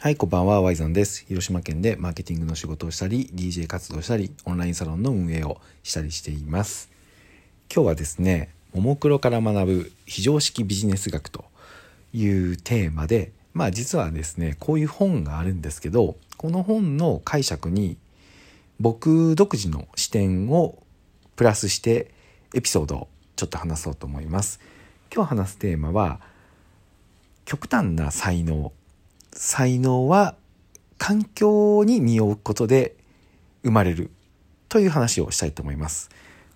はい、こんばんは、ワイザンです。広島県でマーケティングの仕事をしたり、DJ 活動したり、オンラインサロンの運営をしたりしています。今日はですね、ももクロから学ぶ非常識ビジネス学というテーマで、まあ実はですね、こういう本があるんですけど、この本の解釈に僕独自の視点をプラスしてエピソードをちょっと話そうと思います。今日話すテーマは、極端な才能才能は環境に身を置くことで生まれるという話をしたいと思います。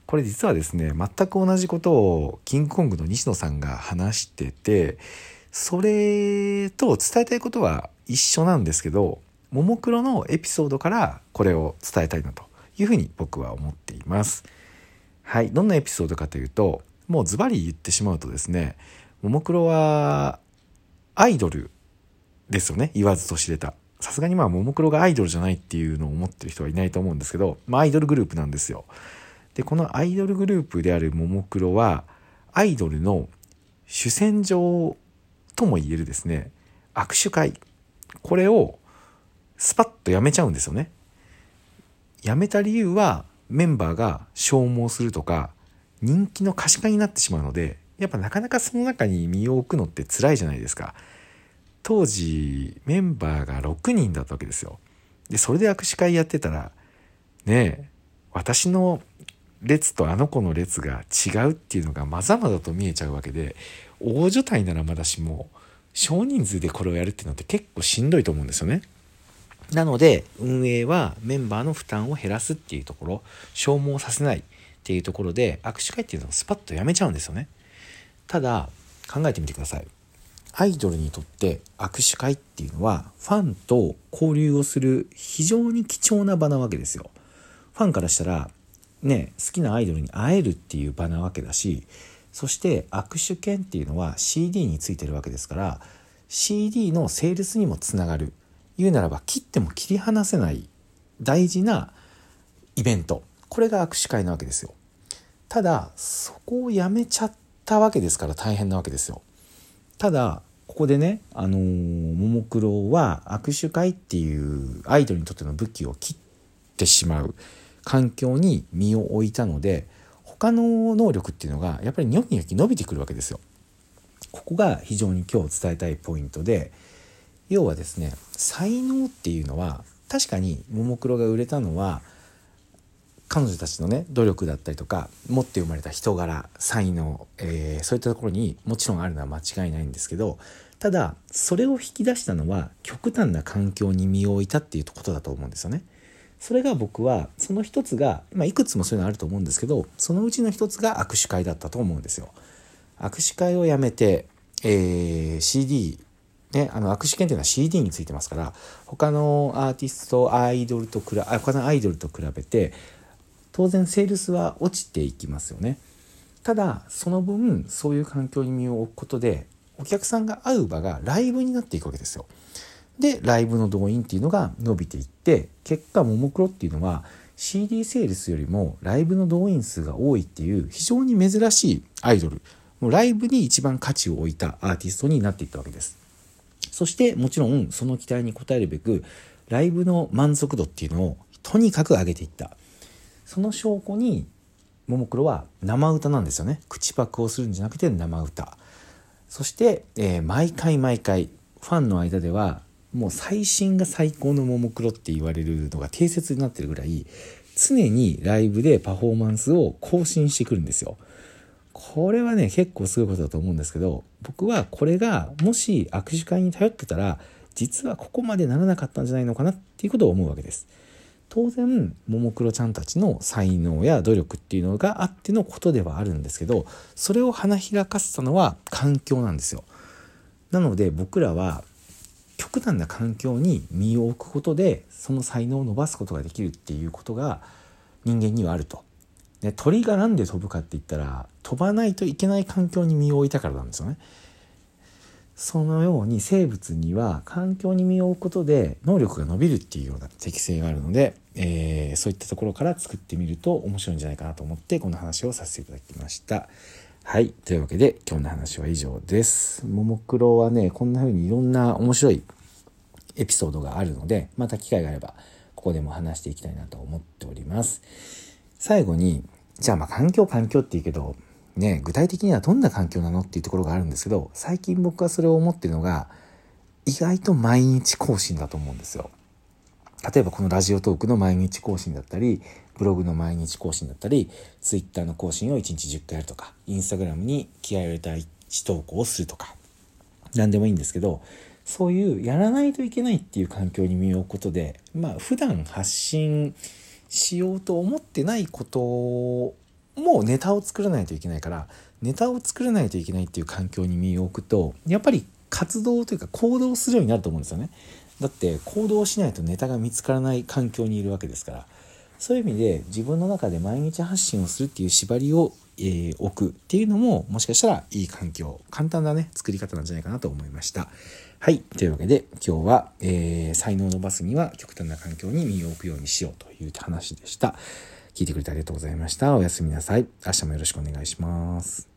これ実はですね全く同じことをキングコングの西野さんが話しててそれと伝えたいことは一緒なんですけどももクロのエピソードからこれを伝えたいなというふうに僕は思っています。はいどんなエピソードかというともうズバリ言ってしまうとですねももクロはアイドルですよね。言わずと知れた。さすがにまあももクロがアイドルじゃないっていうのを思ってる人はいないと思うんですけど、まあ、アイドルグループなんですよ。でこのアイドルグループであるももクロはアイドルの主戦場とも言えるですね握手会。これをスパッとやめちゃうんですよね。やめた理由はメンバーが消耗するとか人気の可視化になってしまうのでやっぱなかなかその中に身を置くのって辛いじゃないですか。当時メンバーが6人だったわけですよ。でそれで握手会やってたらねえ私の列とあの子の列が違うっていうのがまざまざと見えちゃうわけで大所帯ならまだしも少人数でこれをやるっていうのって結構しんどいと思うんですよね。なので運営はメンバーの負担を減らすっていうところ消耗させないっていうところで握手会っていうのをスパッとやめちゃうんですよね。ただ考えてみてください。アイドルにとって握手会っていうのはファンと交流をする非常に貴重な場なわけですよ。ファンからしたらね好きなアイドルに会えるっていう場なわけだしそして握手券っていうのは CD についてるわけですから CD のセールスにもつながる言うならば切っても切り離せない大事なイベントこれが握手会なわけですよ。ただそこをやめちゃったわけですから大変なわけですよ。ただここでねあの、ももクロは握手会っていうアイドルにとっての武器を切ってしまう環境に身を置いたので他の能力っていうのがやっぱりニョキニョキ伸びてくるわけですよ。ここが非常に今日伝えたいポイントで要はですね才能っていうのは確かにももクロが売れたのは彼女たちのね努力だったりとか持って生まれた人柄才能、えー、そういったところにもちろんあるのは間違いないんですけどただそれを引き出したのは極端な環境に身を置いたっていうことだと思うんですよね。それが僕はその一つが、まあ、いくつもそういうのあると思うんですけどそのうちの一つが握手会だったと思うんですよ。握手会をやめて、えー、CD ね、あの握手券っていうのは CD についてますから他のアーティストアイドルと比べ他のアイドルと比べて当然セールスは落ちていきますよね。ただその分そういう環境に身を置くことでお客さんが会う場がライブになっていくわけですよ。でライブの動員っていうのが伸びていって結果ももクロっていうのは CD セールスよりもライブの動員数が多いっていう非常に珍しいアイドル。もうライブに一番価値を置いたアーティストになっていったわけです。そしてもちろんその期待に応えるべくライブの満足度っていうのをとにかく上げていった。その証拠にももクロは生歌なんですよね。口パクをするんじゃなくて生歌。そして、えー、毎回毎回ファンの間ではもう最新が最高のももクロって言われるのが定説になってるぐらい常にライブでパフォーマンスを更新してくるんですよ。これはね結構すごいことだと思うんですけど僕はこれがもし握手会に頼ってたら実はここまでならなかったんじゃないのかなっていうことを思うわけです。当然ももクロちゃんたちの才能や努力っていうのがあってのことではあるんですけどそれを花開かせたのは環境なんですよ。なので僕らは極端な環境に身を置くことでその才能を伸ばすことができるっていうことが人間にはあると。ね、鳥が何で飛ぶかって言ったら飛ばないといけない環境に身を置いたからなんですよね。そのように生物には環境に身を置くことで能力が伸びるっていうような適性があるので、えー、そういったところから作ってみると面白いんじゃないかなと思ってこの話をさせていただきました。はい。というわけで今日の話は以上です。ももクロはね、こんな風にいろんな面白いエピソードがあるので、また機会があれば、ここでも話していきたいなと思っております。最後に、じゃあまあ環境環境って言うけど、ね、具体的にはどんな環境なのっていうところがあるんですけど、最近僕はそれを思ってるのが、意外と毎日更新だと思うんですよ。例えばこのラジオトークの毎日更新だったり、ブログの毎日更新だったり、ツイッターの更新を1日10回やるとか、インスタグラムに気合を入れた1投稿をするとか、何でもいいんですけど、そういうやらないといけないっていう環境に身を置くことで、まあ普段発信しようと思ってないこともうネタを作らないといけないから、ネタを作らないといけないっていう環境に身を置くと、やっぱり活動というか行動するようになると思うんですよね。だって行動しないとネタが見つからない環境にいるわけですから。そういう意味で自分の中で毎日発信をするっていう縛りを、えー、置くっていうのももしかしたらいい環境、簡単なね、作り方なんじゃないかなと思いました。はい。というわけで今日は、えー、才能を伸ばすには極端な環境に身を置くようにしようという話でした。聞いてくれてありがとうございました。おやすみなさい。明日もよろしくお願いします。